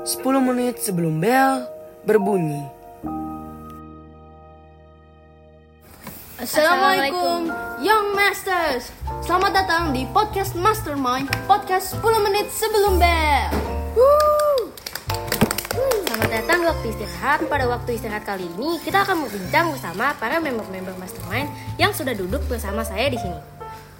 10 menit sebelum bel berbunyi. Assalamualaikum Young Masters Selamat datang di podcast Mastermind Podcast 10 menit sebelum bel! Selamat datang di waktu istirahat. Pada waktu istirahat kali ini, kita akan berbincang bersama para member-member mastermind yang sudah duduk bersama saya di sini.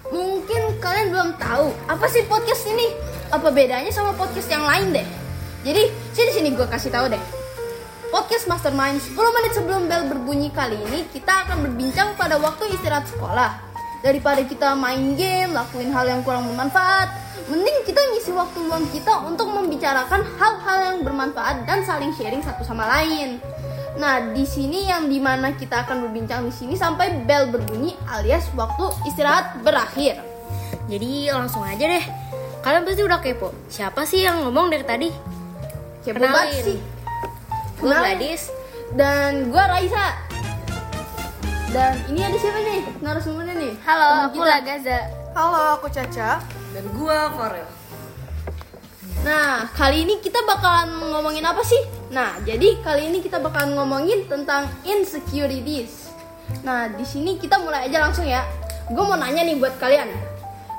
Mungkin kalian belum tahu Apa sih podcast ini? Apa bedanya sama podcast yang lain deh Jadi sini sini gue kasih tahu deh Podcast Mastermind 10 menit sebelum bel berbunyi kali ini Kita akan berbincang pada waktu istirahat sekolah Daripada kita main game, lakuin hal yang kurang bermanfaat Mending kita ngisi waktu luang kita untuk membicarakan hal-hal yang bermanfaat dan saling sharing satu sama lain Nah, di sini yang di mana kita akan berbincang di sini sampai bel berbunyi alias waktu istirahat berakhir. Jadi langsung aja deh. Kalian pasti udah kepo. Siapa sih yang ngomong dari tadi? Kepo Kenalin. banget sih. Gue Kenalin. Gladys. Dan gua Raisa. Dan ini ada siapa nih? Narasumbernya nih. Halo, Teman aku kita. Lagaza. Halo, aku Caca. Dan gua Farel. Nah, kali ini kita bakalan ngomongin apa sih? Nah, jadi kali ini kita bakalan ngomongin tentang insecurities. Nah, di sini kita mulai aja langsung ya. Gue mau nanya nih buat kalian.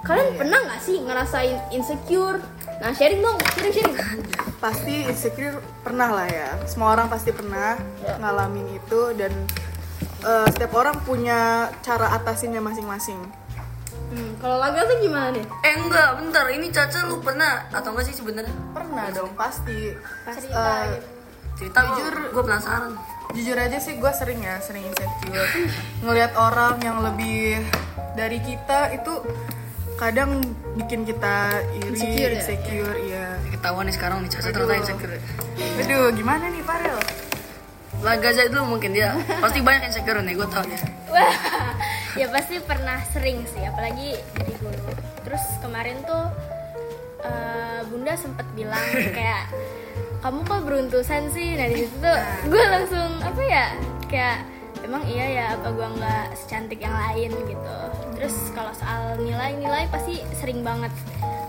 Kalian pernah nggak sih ngerasain insecure? Nah, sharing dong, sharing sharing. Pasti insecure pernah lah ya. Semua orang pasti pernah ngalamin itu dan eh, setiap orang punya cara atasinnya masing-masing. Hmm, kalau laga tuh gimana nih? Eh enggak, bentar. Ini Caca lu pernah atau enggak sih sebenarnya? Pernah dong, pasti. Cerita Eh, gitu. Cerita jujur, gua penasaran. jujur aja sih gue sering ya, sering insecure. Ngelihat orang yang lebih dari kita itu kadang bikin kita iri, Insecure insecure, ya? iya. Ketahuan nih sekarang nih Caca ternyata insecure. Aduh, gimana nih Farel? Lagaza dulu mungkin dia pasti banyak insecure nih, gua tau ya. Wah, ya pasti pernah sering sih, apalagi dari dulu. Terus kemarin tuh eh, Bunda sempet bilang kayak kamu kok beruntusan sih. Nah di situ tuh gue langsung apa ya kayak emang iya ya apa gue nggak secantik yang lain gitu. Terus kalau soal nilai-nilai pasti sering banget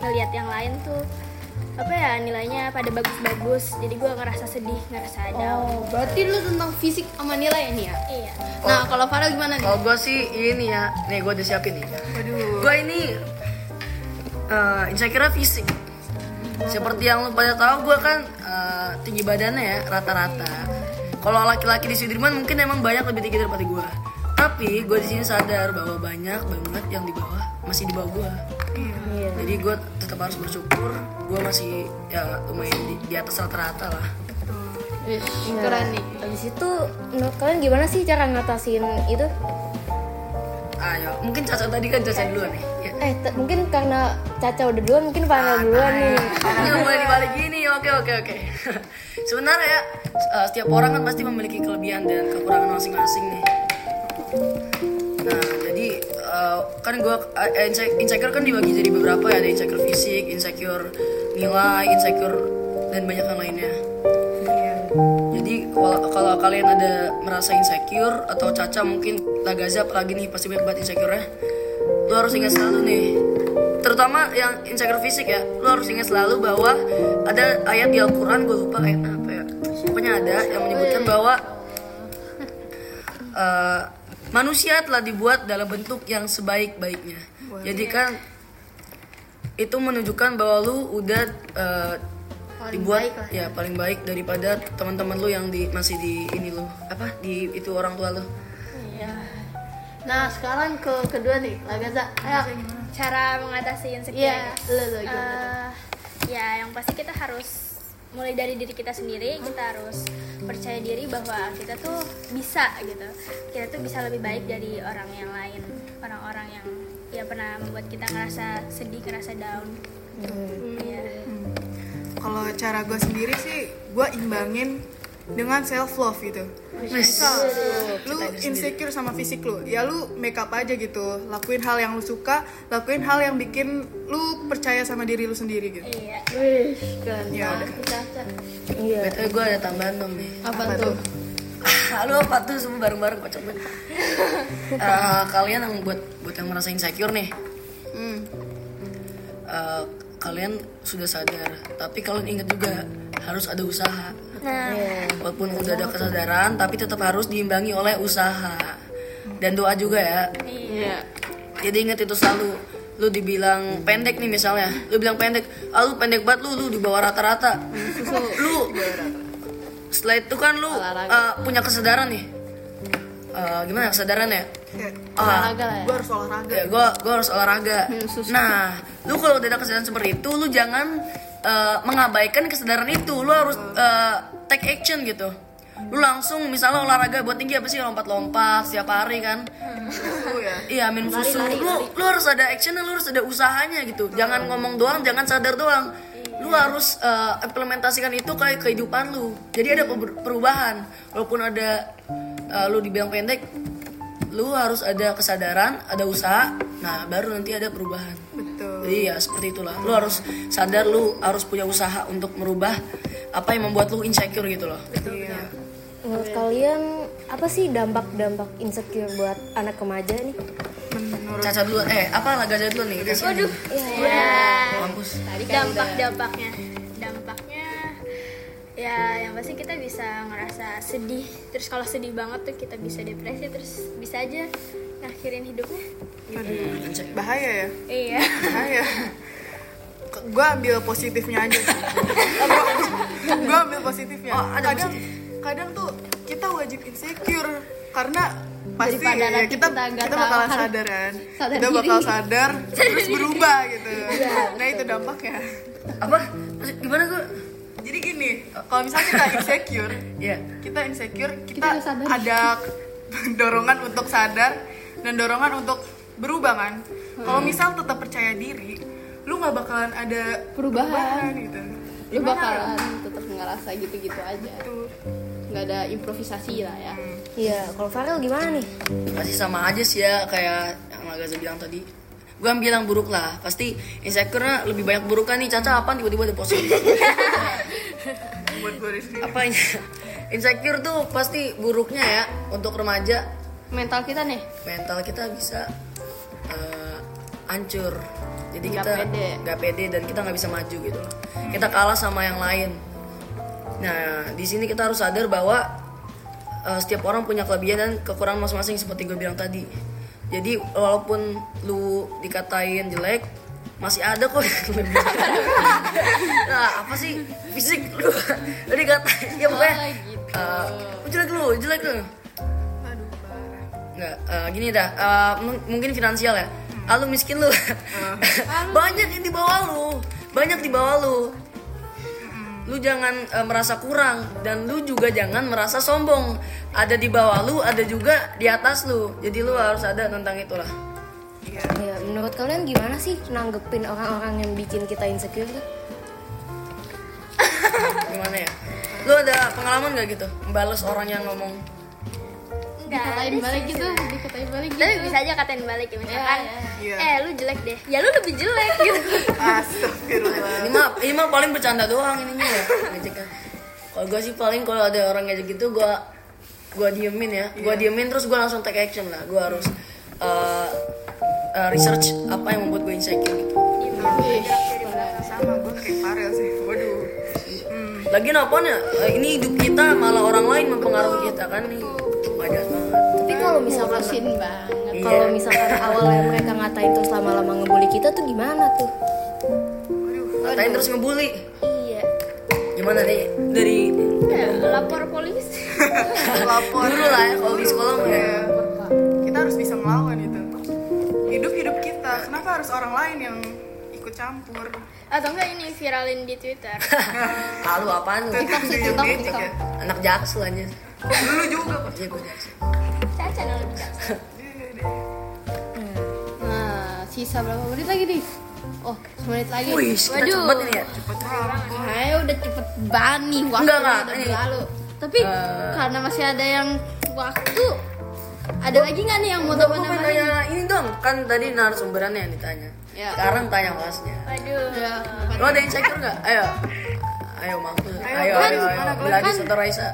ngelihat yang lain tuh apa ya nilainya pada bagus-bagus jadi gue ngerasa sedih ngerasa down Oh, berarti lu tentang fisik sama nilai ini ya? iya Nah, kalau Farel gimana nih? Kalau gua sih ini ya, nih gua udah siapin nih. Waduh. Gua ini eh insecure fisik. Seperti yang lu pada tahu gua kan eh, tinggi badannya ya rata-rata. Kalau laki-laki di Sudirman mungkin emang banyak lebih tinggi daripada gua. Tapi gue di sini sadar bahwa banyak banget yang di bawah masih di bawah gua. Jadi gue tetap harus bersyukur. Gue masih ya lumayan di, di atas rata-rata lah. Wih, keren nih. Habis itu menurut kalian gimana sih cara ngatasin itu? Ayo, mungkin Caca tadi kan Caca duluan nih. Ya. Eh, mungkin karena Caca udah duluan, mungkin Farel duluan nih. Nggak boleh dibalik gini, oke oke oke. Sebenarnya ya, eh, setiap orang kan pasti memiliki kelebihan dan kekurangan masing-masing nih. Nah, jadi eh, kan gue insecure kan dibagi jadi beberapa ya, ada insecure fisik, insecure nilai, insecure dan banyak yang lainnya. Jadi kalau kalian ada merasa insecure atau caca mungkin Lagaza apalagi nih pasti banyak banget insecure nya Lu harus ingat selalu nih Terutama yang insecure fisik ya Lu harus ingat selalu bahwa ada ayat di Al-Quran gue lupa ayat apa ya. Pokoknya ada yang menyebutkan bahwa eh, Manusia telah dibuat dalam bentuk yang sebaik-baiknya Jadi kan itu menunjukkan bahwa lu udah eh, dibuat ya paling baik daripada teman-teman lu yang di masih di ini lu apa di itu orang tua lu Nah, sekarang ke kedua nih, Lagaza. Ayo. Cara mengatasi insecure. Iya, lu lu? Eh, ya, yang pasti kita harus mulai dari diri kita sendiri. Kita harus percaya diri bahwa kita tuh bisa gitu. Kita tuh bisa lebih baik dari orang yang lain, orang-orang yang ya pernah membuat kita ngerasa sedih, ngerasa down. Iya. Kalau cara gue sendiri sih, gue imbangin dengan self love gitu. Misal, lu insecure sama fisik lu, ya lu make up aja gitu. Lakuin hal yang lu suka, lakuin hal yang bikin lu percaya sama diri lu sendiri gitu. Iya. Wih, keren Ya Caca. btw gue ada tambahan dong nih Apa, Apa tuh? Halo apa tuh semua bareng-bareng kocok banget. Eh, kalian yang buat buat yang merasa insecure nih, Hmm. eh, kalian sudah sadar tapi kalian ingat juga harus ada usaha. Nah, Walaupun udah ada kesadaran, tapi tetap harus diimbangi oleh usaha dan doa juga ya. Iya. Jadi ingat itu selalu lu dibilang pendek nih misalnya, lu bilang pendek, ah lu pendek banget lu, lu di bawah rata-rata. lu setelah itu kan lu uh, punya kesadaran nih. Uh, gimana kesadaran ya? Ah, Olahraga lah ya. gue harus olahraga ya gua gua harus olahraga. susah. Nah, lu kalau udah ada kesadaran seperti itu, lu jangan uh, mengabaikan kesadaran itu. Lu harus uh, take action gitu. Lu langsung misalnya olahraga buat tinggi apa sih lompat-lompat setiap hari kan? Susu ya Iya minum susu. lu lu harus ada action, lu harus ada usahanya gitu. Jangan ngomong doang, jangan sadar doang. Lu harus uh, implementasikan itu kayak kehidupan lu. Jadi ada per- perubahan. Walaupun ada uh, lu dibilang pendek, lu harus ada kesadaran, ada usaha. Nah, baru nanti ada perubahan. Betul Jadi ya seperti itulah. Lu harus sadar lu harus punya usaha untuk merubah apa yang membuat lu insecure gitu loh. iya Menurut kalian apa sih dampak-dampak insecure buat anak remaja nih? menurut Caca dulu eh apa lah Gaza dulu nih. Kasih waduh. Ya. Mampus. Dampak-dampaknya. Dampaknya ya yang pasti kita bisa ngerasa sedih. Terus kalau sedih banget tuh kita bisa depresi terus bisa aja ngakhirin hidupnya. bahaya ya Iya. bahaya gue ambil positifnya aja gue ambil positifnya Oh, ada kadang kadang tuh kita wajib insecure karena pasti Daripada ya, kita kita kita harus sadar kan sadar kita diri. bakal sadar terus berubah gitu nah itu dampaknya Apa? Gimana gua? jadi gini kalau misalnya kita insecure Iya. kita insecure kita, Kita ada dorongan untuk sadar dan dorongan untuk berubah kan kalau misal tetap percaya diri lu nggak bakalan ada Perubahan. gitu Lu bakalan tetap ngerasa gitu-gitu aja. Tuh. Nggak ada improvisasi lah ya. Iya, kalau Farel gimana nih? Masih sama aja sih ya kayak yang Gaza bilang tadi. Gua bilang buruk lah. Pasti insecure lebih banyak buruk kan nih. Caca apa tiba-tiba ada positif. gue apa ini? Insecure tuh pasti buruknya ya untuk remaja. Mental kita nih. Mental kita bisa eh, hancur. Jadi Nggak kita pede. nggak pede dan kita nggak bisa maju gitu. loh. Kita kalah sama yang lain. Nah, di sini kita harus sadar bahwa eh, setiap orang punya kelebihan dan kekurangan masing-masing seperti gue bilang tadi. Jadi walaupun lu dikatain jelek, masih ada kok nah, apa sih fisik lu? Lu dikatain ya pokoknya. eh, lu jelek lu, jelek lu. Nggak, eh, gini dah, eh, mung- mungkin finansial ya. Ah, lu miskin lu. Banyak yang di bawah lu. Banyak di bawah lu. Lu jangan eh, merasa kurang dan lu juga jangan merasa sombong. Ada di bawah lu, ada juga di atas lu. Jadi lu harus ada tentang itulah. Ya, menurut kalian gimana sih nanggepin orang-orang yang bikin kita insecure tuh? Gimana ya? Lu ada pengalaman gak gitu? Membalas orang yang ngomong Enggak. Dikatain balik gitu, dikatain balik gitu. Tapi bisa aja katain balik ya misalkan. Iya. Eh, lu jelek deh. Ya lu lebih jelek gitu. astagfirullah ini mah ini mah paling bercanda doang ininya ya kalau gue sih paling kalau ada orang ngejek gitu gue gue diemin ya gue diemin terus gue langsung take action lah gue harus uh, uh, research apa yang membuat gue insecure gitu sama gue kayak Farel sih waduh hmm. lagian apa ya eh, ini hidup kita malah orang lain mempengaruhi kita kan nih wajar banget Tapi kalau misalkan Ngurusin banget. Iya. kalau misalkan awalnya mereka ngatain terus lama-lama ngebully kita tuh gimana tuh? ngatain terus ngebully Iya. gimana nih dari Ya, lapor polisi. lapor dulu lah ya kalau di sekolah mah ya Iya. kita harus bisa melawan itu hidup hidup kita kenapa harus orang lain yang ikut campur Atau enggak ini viralin di Twitter. ah lu apaan lu TikTok sih TikTok, TikTok TikTok. ya anak jaksel aja dulu juga kok Iya, gua jaksel. Caca dong bisa. Nah, sisa berapa menit lagi nih? Oh, semenit lagi. Wih, kita Waduh. cepet ini ya. Ayo udah cepet banget nih waktu udah berlalu. Tapi Eh. karena masih ada yang waktu, ada lagi nggak nih yang mau Gue teman-teman? tanya ini dong, kan tadi narasumberannya yang ditanya. Ya. Sekarang tanya kelasnya. Waduh. Ya, Lo ada insecure nggak? Ayo, ayo mampu. Ayo, ayo, kan, ayo, ayo. Atau Raisa?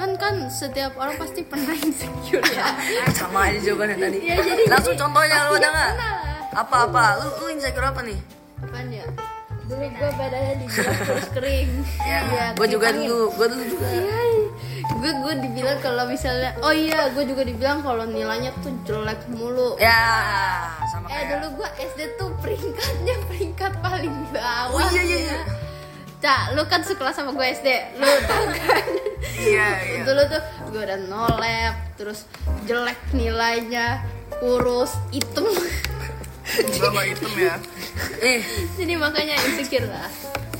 Kan kan setiap orang pasti pernah insecure ya. Sama aja jawabannya tadi. Ya, jadi- Langsung contohnya lo ada nggak? Apa apa? Lu lu insecure apa nih? Apaan ya? dulu gue badannya dibilang terus kering Ya, gue juga dulu, gue dulu juga. gue gue dibilang kalau misalnya oh iya gue juga dibilang kalau nilainya tuh jelek mulu Ya, sama eh kayak. dulu gue SD tuh peringkatnya peringkat paling bawah Oh iya iya iya. Cak, lu kan sekelas sama gue SD, lu tau kan? Iya, iya. Dulu tuh gue udah nolep, terus jelek nilainya, kurus, hitam. Gua mah hitam ya. Eh, jadi makanya insecure lah.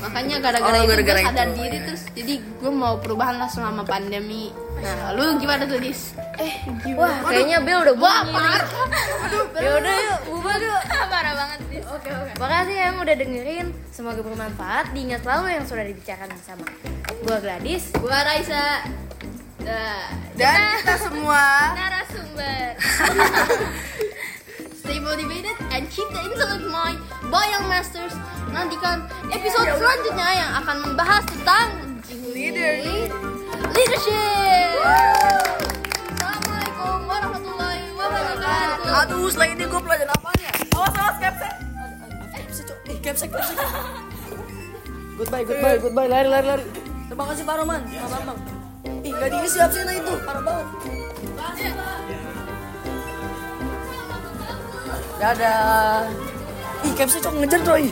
Makanya gara-gara Oh, itu gara-gara gue sadar itu. diri terus jadi gue mau perubahan lah selama pandemi. Nah, lu gimana tuh, Dis? Eh, wah kayaknya Bel udah parah. Ya udah yuk, bubar yuk. Parah banget sih. Oke, oke. Makasih yang udah dengerin. Semoga bermanfaat. Diingat selalu yang sudah dibicarakan bersama. Gua Gladys. Gua Raisa. Dah. Dan kita semua Narasumber. Stay motivated and keep the intellect mind Bayang Masters Nantikan episode selanjutnya yang akan membahas tentang leader. leadership aduh, setelah ini gue pelajaran apa ya? Awas, awas, capsek. Eh, capsek, Cok. Eh, capsek, capsek. Goodbye, goodbye, goodbye. Lari, lari, lari. Terima kasih Pak Roman, Pak Bambang. Ih, gak diisi absennya itu, parah banget. Dadah. Ih, capsek cok ngejar coy.